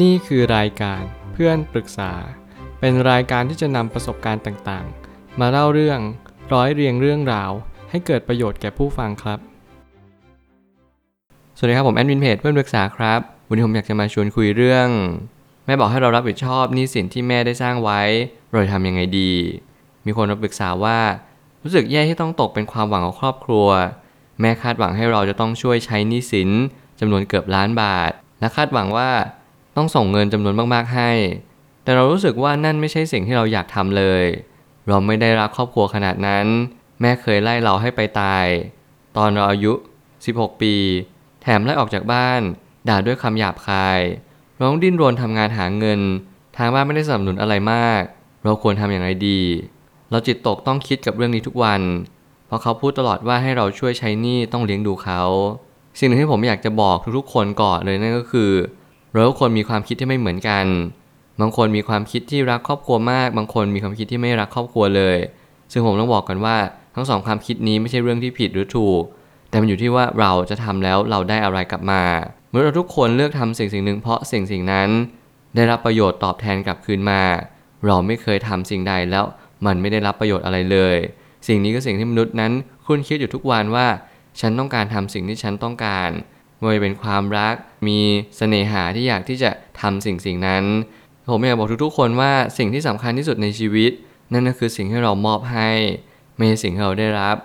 นี่คือรายการเพื่อนปรึกษา เป็นรายการที่จะนำประสบการณ์ต่างๆ มาเล่าเรื่องร้อยเรียงเรื่องราว ให้เกิดประโยชน์แก่ผู้ฟังครับ สวัสดีครับผมแอดมินเพจเพื่อนปรึกษาครับ วันนี้ผมอยากจะมาชวนคุยเรื่อง แม่บอกให้เรารับผิดชอบหนี้สินที่แม่ได้สร้างไว้ เราจะทำยังไงดี มีคนมาปรึกษาว่า รู้สึกแย่ที่ต้องตกเป็นความหวังของครอบครัว แม่คาดหวังให้เราจะต้องช่วยใช้หนี้สินจำนวนเกือบล้านบาท และคาดหวังว่า ต้องส่งเงินจำนวนมากๆให้ แต่เรารู้สึกว่านั่นไม่ใช่สิ่งที่เราอยากทำเลย เราไม่ได้รักครอบครัวขนาดนั้น แม่เคยไล่เราให้ไปตาย ตอนเราอายุ 16 ปี แถมไล่ออกจากบ้าน ด่าด้วยคำหยาบคาย เราต้องดิ้นรนทำงานหาเงิน ทางบ้านไม่ได้สนับสนุนอะไรมาก เราควรทำอย่างไรดี เราจิตตกต้องคิดกับเรื่องนี้ทุกวัน เพราะเขาพูดตลอดว่าให้เราช่วยใช้หนี้ต้องเลี้ยงดูเขา สิ่งหนึ่งที่ผมอยากจะบอกทุกๆคนก่อนเลยนั่นก็คือ เราทุกคนมีความคิดที่ไม่เหมือนกัน บางคนมีความคิดที่รักครอบครัวมาก บางคนมีความคิดที่ไม่รักครอบครัวเลย ซึ่งผมต้องบอกกันว่าทั้งสองความคิดนี้ไม่ใช่เรื่องที่ผิดหรือถูก แต่มันอยู่ที่ว่าเราจะทำแล้วเราได้อะไรกลับมา เมื่อเราทุกคนเลือกทำสิ่งสิ่งหนึ่งเพราะสิ่งสิ่งนั้น ได้รับประโยชน์ตอบแทนกลับคืนมา เราไม่เคยทำสิ่งใดแล้วมันไม่ได้รับประโยชน์อะไรเลย สิ่งนี้ก็สิ่งที่มนุษย์นั้นคุ้นคิดอยู่ทุกวันว่า ฉันต้องการทำสิ่งที่ฉันต้องการ ว่าจะเป็นความรัก มีเสน่หาที่อยากที่จะทำสิ่งสิ่งนั้น ผมอยากบอกทุกๆ คนว่าสิ่งที่สำคัญที่สุดในชีวิต นั่นก็คือสิ่งที่เรามอบให้ ไม่ใช่สิ่งที่เราได้รับ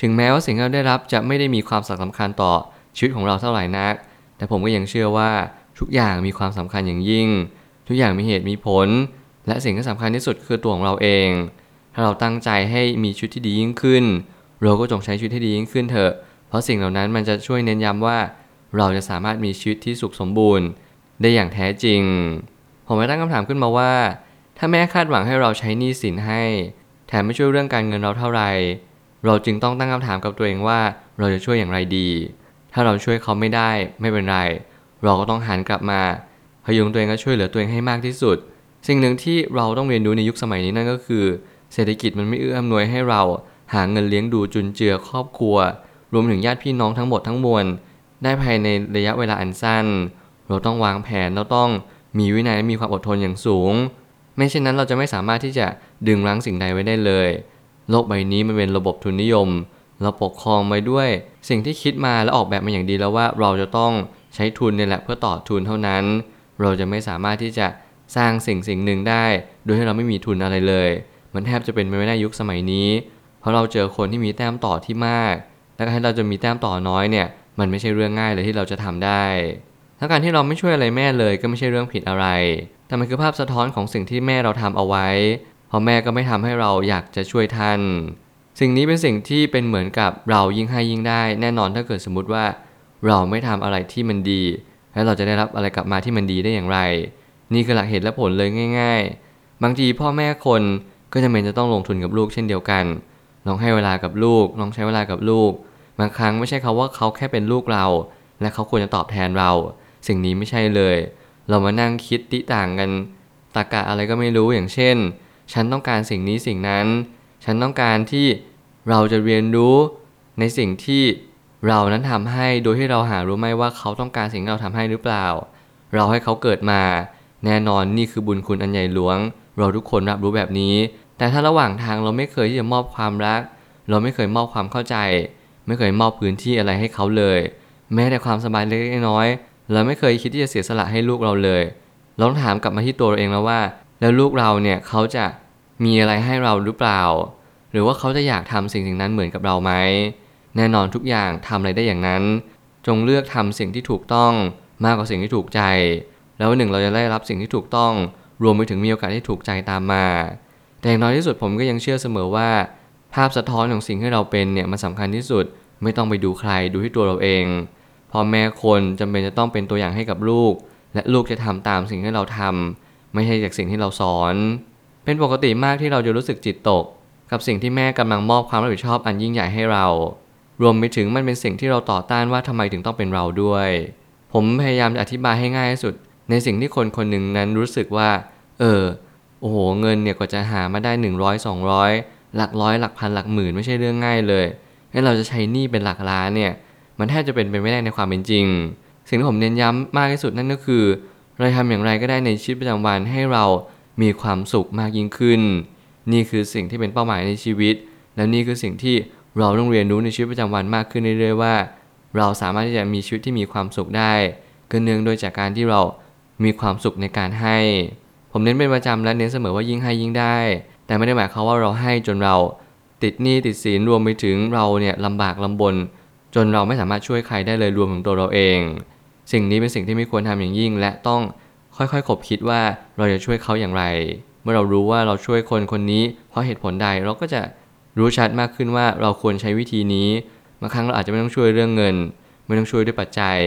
ถึงแม้ว่าสิ่งที่เราได้รับจะไม่ได้มีความสำคัญต่อชีวิตของเราเท่าไหร่นัก แต่ผมก็ยังเชื่อว่าทุกอย่างมีความสำคัญอย่างยิ่ง ทุกอย่างมีเหตุมีผล และสิ่งที่สำคัญที่สุดคือตัวของเราเอง ถ้าเราตั้งใจให้มีชีวิตที่ดียิ่งขึ้น เราก็จงใช้ชีวิตที่ดียิ่งขึ้นเถอะ เพราะสิ่งเหล่านั้นมันจะช่วยเน้นย้ำว่า เราจะสามารถมีชีวิตที่สุขสมบูรณ์ ได้อย่างแท้จริง ผมไปตั้งคำถามขึ้นมาว่า ถ้าแม่คาดหวังให้เราใช้หนี้สินให้ แถมไม่ช่วยเรื่องการเงินเราเท่าไหร่เราจึงต้องตั้งคำถามกับตัวเองว่าเราจะช่วยอย่างไรดี ถ้าเราช่วยเขาไม่ได้ไม่เป็นไร เราก็ต้องหันกลับมาพยุงตัวเองและช่วยเหลือตัวเองให้มากที่สุด สิ่งหนึ่งที่เราต้องเรียนรู้ในยุคสมัยนี้นั่นก็คือ เศรษฐกิจมันไม่เอื้ออำนวยให้เราหาเงินเลี้ยงดูจุนเจือครอบครัว รวมถึงญาติพี่น้องทั้งหมดทั้งมวล ได้ภายในระยะเวลาอันสั้น เราต้องวางแผนเราต้องมีวินัยมีความอดทนอย่างสูง ไม่เช่นนั้นเราจะไม่สามารถที่จะดึงรั้งสิ่งใดไว้ได้เลย โลกใบนี้มันเป็นระบบทุนนิยม เราปกครองไปด้วย สิ่งที่คิดมาและออกแบบมาอย่างดีแล้วว่าเราจะต้องใช้ทุนเนี่ยแหละเพื่อต่อทุนเท่านั้น เราจะไม่สามารถที่จะสร้างสิ่งสิ่งหนึ่งได้ โดยที่เราไม่มีทุนอะไรเลย มันแทบจะเป็นไปไม่ได้ยุคสมัยนี้ เพราะเราเจอคนที่มีแต้มต่อที่มาก และการให้เราจะมีแต้มต่อน้อยเนี่ย มันไม่ใช่เรื่องง่ายเลยที่เราจะทำได้ทั้งการที่เราไม่ช่วยอะไรแม่เลยก็ไม่ใช่เรื่องผิดอะไร แต่มันคือภาพสะท้อนของสิ่งที่แม่เราทำเอาไว้ เพราะแม่ก็ไม่ทำให้เราอยากจะช่วยท่าน สิ่งนี้เป็นสิ่งที่เป็นเหมือนกับเรายิ่งให้ยิ่งได้ แน่นอนถ้าเกิดสมมติว่า เราไม่ทำอะไรที่มันดี แล้วเราจะได้รับอะไรกลับมาที่มันดีได้อย่างไร นี่คือหลักเหตุและผลเลยง่าย ๆ บางทีพ่อแม่คนก็จะเป็นจะต้องลงทุนกับลูกเช่นเดียวกันลองให้เวลากับลูกลองใช้เวลากับลูก บางครั้งไม่ใช่เขาว่าเขาแค่เป็นลูกเรา และเขาควรจะตอบแทนเรา สิ่งนี้ไม่ใช่เลย เรามานั่งคิดติต่างกันตากะอะไรก็ไม่รู้อย่างเช่น ฉันต้องการสิ่งนี้สิ่งนั้น ฉันต้องการที่เราจะเรียนรู้ในสิ่งที่เรานั้นทำให้โดยที่เราหารู้ไหมว่าเขาต้องการสิ่งที่เราทำให้หรือเปล่า เราให้เขาเกิดมา แน่นอนนี่คือบุญคุณอันใหญ่หลวง เราทุกคนรับรู้แบบนี้ แต่ถ้าระหว่างทางเราไม่เคยที่จะมอบความรัก เราไม่เคยมอบความเข้าใจ ไม่เคยมอบพื้นที่อะไรให้เขาเลย แม้แต่ความสบายเล็กน้อย เราไม่เคยคิดที่จะเสียสละให้ลูกเราเลยเราต้องถามกลับมาที่ตัวเราเองแล้วว่า แล้วลูกเราเนี่ยเขาจะมีอะไรให้เราหรือเปล่า หรือว่าเขาจะอยากทำสิ่งสิ่งนั้นเหมือนกับเราไหมแน่นอนทุกอย่างทำอะไรได้อย่างนั้น จงเลือกทำสิ่งที่ถูกต้องมากกว่าสิ่งที่ถูกใจ แล้ววันหนึ่งเราจะได้รับสิ่งที่ถูกต้อง รวมไปถึงมีโอกาสที่ถูกใจตามมา แต่อย่างน้อยที่สุดผมก็ยังเชื่อเสมอว่า ภาพสะท้อนของสิ่งที่เราเป็นเนี่ยมันสำคัญที่สุด ไม่ต้องไปดูใครดูที่ตัวเราเองพ่อแม่คนจำเป็นจะต้องเป็นตัวอย่างให้กับลูก และลูกจะทำตามสิ่งที่เราทำไม่ใช่จากสิ่งที่เราสอน เป็นปกติมากที่เราจะรู้สึกจิตตก กับสิ่งที่แม่กำลังมอบความรับผิดชอบอันยิ่งใหญ่ให้เรา รวมไปถึงมันเป็นสิ่งที่เราต่อต้านว่าทำไมถึงต้องเป็นเราด้วย ผมพยายามจะอธิบายให้ง่ายที่สุด ในสิ่งที่คนคนหนึ่งนั้นรู้สึกว่า เออโอ้โหเงินเนี่ยกว่าจะหามาได้ 100 200 หลักร้อยหลักพันหลักหมื่นไม่ใช่เรื่องง่ายเลยให้เราจะใช้หนี้เป็นหลักล้านเนี่ย มันแทบจะเป็นไปไม่ได้ในความเป็นจริง สิ่งที่ผมเน้นย้ำมากที่สุดนั่นก็คือ เราทำอย่างไรก็ได้ในชีวิตประจำวันให้เรามีความสุขมากยิ่งขึ้น นี่คือสิ่งที่เป็นเป้าหมายในชีวิต และนี่คือสิ่งที่เราต้องเรียนรู้ในชีวิตประจำวันมากขึ้นเรื่อยๆว่า เราสามารถที่จะมีชีวิตที่มีความสุขได้ก็เนื่องโดยจากการที่เรามีความสุขในการให้ ผมเน้นเป็นประจำและเน้นเสมอว่ายิ่งให้ยิ่งได้ แต่ไม่ได้หมายความว่าเราให้จนเราติดหนี้ติดสินรวมไปถึงเราเนี่ยลำบากลำบน จนเราไม่สามารถช่วยใครได้เลยรวมถึงตัวเราเอง สิ่งนี้เป็นสิ่งที่ไม่ควรทำอย่างยิ่ง และต้องค่อยๆคบคิดว่าเราจะช่วยเขาอย่างไร เมื่อเรารู้ว่าเราช่วยคนคนนี้ เพราะเหตุผลใดเราก็จะรู้ชัดมากขึ้นว่าเราควรใช้วิธีนี้บางครั้งเราอาจจะไม่ต้องช่วยเรื่องเงิน ไม่ต้องช่วยด้วยปัจจัย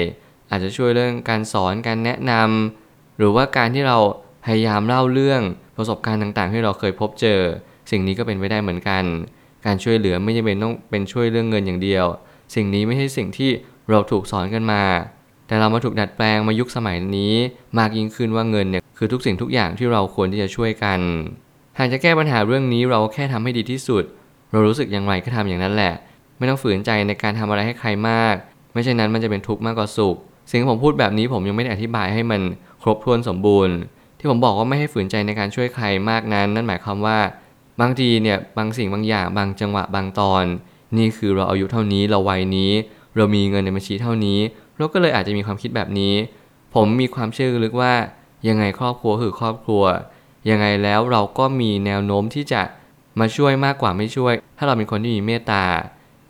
อาจจะช่วยเรื่องการสอนการแนะนำหรือว่าการที่เราพยายามเล่าเรื่อง ประสบการณ์ต่างๆ ที่เราเคยพบเจอ สิ่งนี้ก็เป็นไปได้เหมือนกัน การช่วยเหลือไม่จำเป็นต้องเป็นช่วยเรื่องเงินอย่างเดียว สิ่งนี้ไม่ใช่สิ่งที่เราถูกสอนกันมา แต่เรามาถูกดัดแปลงมายุคสมัยนี้ มากยิ่งขึ้นว่าเงินเนี่ยคือทุกสิ่งทุกอย่างที่เราควรที่จะช่วยกัน หากจะแก้ปัญหาเรื่องนี้เราแค่ทำให้ดีที่สุด เรารู้สึกอย่างไรก็ทำอย่างนั้นแหละ ไม่ต้องฝืนใจในการทำอะไรให้ใครมาก ไม่ใช่นั้นมันจะเป็นทุกข์มากกว่าสุข สิ่งที่ผมพูดแบบนี้ผมยังไม่ได้อธิบายให้มันครบถ้วนสมบูรณ์ ที่ผมบอกว่าไม่ให้ฝืนใจในการช่วยใครมากนั้น นั่นหมายความว่า บางทีเนี่ยบางสิ่งบางอย่างบางจังหวะบางตอน นี่คือเราอายุเท่านี้เราวัยนี้ เรามีเงินในบัญชีเท่านี้ เราก็เลยอาจจะมีความคิดแบบนี้ ผมมีความเชื่อลึกว่า ยังไงครอบครัวคือครอบครัว ยังไงแล้วเราก็มีแนวโน้มที่จะมาช่วยมากกว่าไม่ช่วย ถ้าเราเป็นคนที่มีเมตตา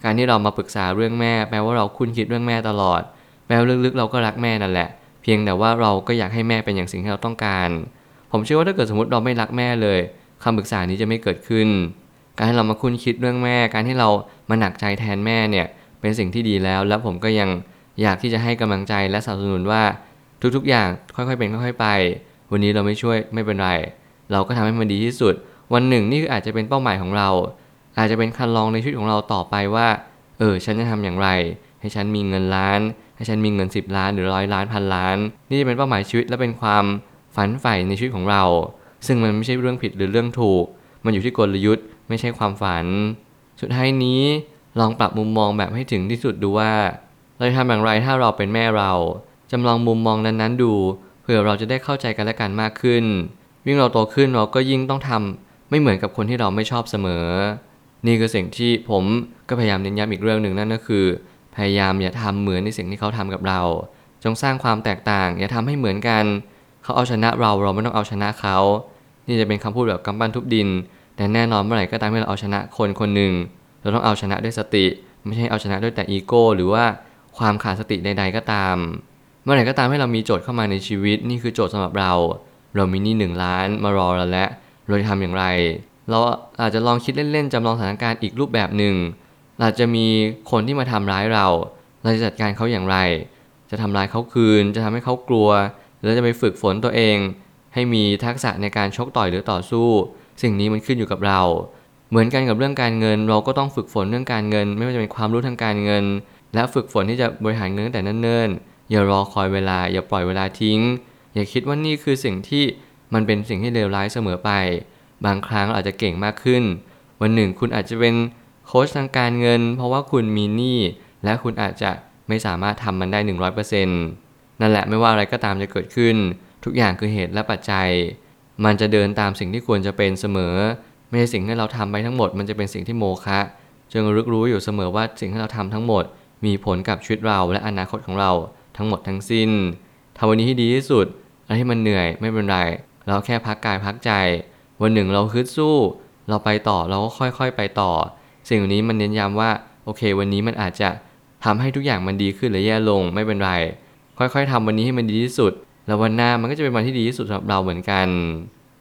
การที่เรามาปรึกษาเรื่องแม่ แปลว่าเราคุ้นคิดเรื่องแม่ตลอด แปลว่าลึกๆเราก็รักแม่นั่นแหละ พียงแต่ว่าเราก็อยากให้แม่เป็นอย่างสิ่งที่เราต้องการ ผมเชื่อว่าถ้าเกิดสมมติเราไม่รักแม่เลยคำปรึกษานี้จะไม่เกิดขึ้น การให้เรามาคุ้นคิดเรื่องแม่ การที่เรามาหนักใจแทนแม่เนี่ยเป็นสิ่งที่ดีแล้ว แล้วผมก็ยังอยากที่จะให้กำลังใจและสนับสนุนว่าทุกๆ อย่างค่อยๆเป็นค่อยๆไป วันนี้เราไม่ช่วยไม่เป็นไร เราก็ทำให้มันดีที่สุด วันหนึ่งนี่คืออาจจะเป็นเป้าหมายของเรา อาจจะเป็นคันลองในชีวิตของเราต่อไปว่า เออฉันจะทำอย่างไร ให้ฉันมีเงินล้าน ให้ฉันมีเงิน 10 ล้านหรือร้อยล้านพันล้าน นี่จะเป็นเป้าหมายชีวิตและเป็นความฝันใฝ่ในชีวิตของเรา ซึ่งมันไม่ใช่เรื่องผิดหรือเรื่องถูก มันอยู่ที่กลยุทธ์ไม่ใช่ความฝัน สุดท้ายนี้ลองปรับมุมมองแบบให้ถึงที่สุดดูว่าเราจะทำอย่างไรถ้าเราเป็นแม่เราจำลองมุมมองนั้นๆดู เพื่อเราจะได้เข้าใจกันและกันมากขึ้น ยิ่งเราโตขึ้นเราก็ยิ่งต้องทำไม่เหมือนกับคนที่เราไม่ชอบเสมอ นี่คือสิ่งที่ผมก็พยายามเน้นย้ำอีกเรื่องหนึ่งนั่นก็คือ พยายามอย่าทำเหมือนในสิ่งที่เขาทำกับเรา จงสร้างความแตกต่าง อย่าทำให้เหมือนกัน เขาเอาชนะเราเราไม่ต้องเอาชนะเขา นี่จะเป็นคำพูดแบบกำปั้นทุบดิน แต่แน่นอนเมื่อไหร่ก็ตามที่เราเอาชนะคนคนหนึ่ง เราต้องเอาชนะด้วยสติ ไม่ใช่เอาชนะด้วยแต่อีโก้ หรือว่าความขาดสติใด ๆ ก็ตาม เมื่อไหร่ก็ตามให้เรามีโจทย์เข้ามาในชีวิต นี่คือโจทย์สำหรับเรา เรามีนี้หนึ่งล้านมารอเราแล้วเราจะทำอย่างไร เราอาจจะลองคิดเล่นๆจำลองสถานการณ์อีกรูปแบบหนึ่ง อาจจะมีคนที่มาทำร้ายเรา เราจะจัดการเขาอย่างไร จะทำร้ายเขาคืน จะทำให้เขากลัวหรือจะไปฝึกฝนตัวเอง ให้มีทักษะในการชกต่อยหรือต่อสู้ สิ่งนี้มันขึ้นอยู่กับเรา เหมือนกันกับเรื่องการเงิน เราก็ต้องฝึกฝนเรื่องการเงิน ไม่ว่าจะเป็นความรู้ทางการเงิน และฝึกฝนที่จะบริหารเงินตั้งแต่เนิ่นๆ อย่ารอคอยเวลา อย่าปล่อยเวลาทิ้ง อย่าคิดว่านี่คือสิ่งที่มันเป็นสิ่งที่เลวร้ายเสมอไป บางครั้งอาจจะเก่งมากขึ้น วันหนึ่งคุณอาจจะเป็น โค้ชทางการเงิน เพราะว่าคุณมีหนี้และคุณอาจจะไม่สามารถทำมันได้ 100%นั่นแหละไม่ว่าอะไรก็ตามจะเกิดขึ้น ทุกอย่างคือเหตุและปัจจัย มันจะเดินตามสิ่งที่ควรจะเป็นเสมอ ไม่ใช่สิ่งที่เราทำไปทั้งหมด มันจะเป็นสิ่งที่โมฆะจงรึกรู้อยู่เสมอว่าสิ่งที่เราทำทั้งหมด มีผลกับชีวิตเราและอนาคตของเราทั้งหมดทั้งสิ้นทำวันนี้ให้ดีที่สุดอะไรที่มันเหนื่อยไม่เป็นไร เราแค่พักกายพักใจ วันหนึ่งเราฮึดสู้ เราไปต่อเราก็ค่อยๆไปต่อ สิ่งนี้มันเน้นย้ำว่าโอเค วันนี้มันอาจจะทำให้ทุกอย่างมันดีขึ้นหรือแย่ลงไม่เป็นไร ค่อยๆทำวันนี้ให้มันดีที่สุด แล้ววันหน้ามันก็จะเป็นวันที่ดีที่สุดสำหรับเราเหมือนกัน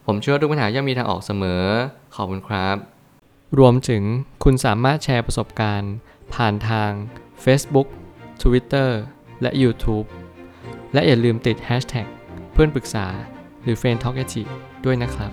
ผมเชื่อว่าทุกปัญหาย่อมมีทางออกเสมอ ขอบคุณครับ รวมถึงคุณสามารถแชร์ประสบการณ์ ผ่านทาง Facebook Twitter และ YouTube และอย่าลืมติด Hashtag เพื่อนปรึกษาหรือ f r ร e n d t a l k a ด้วยนะครับ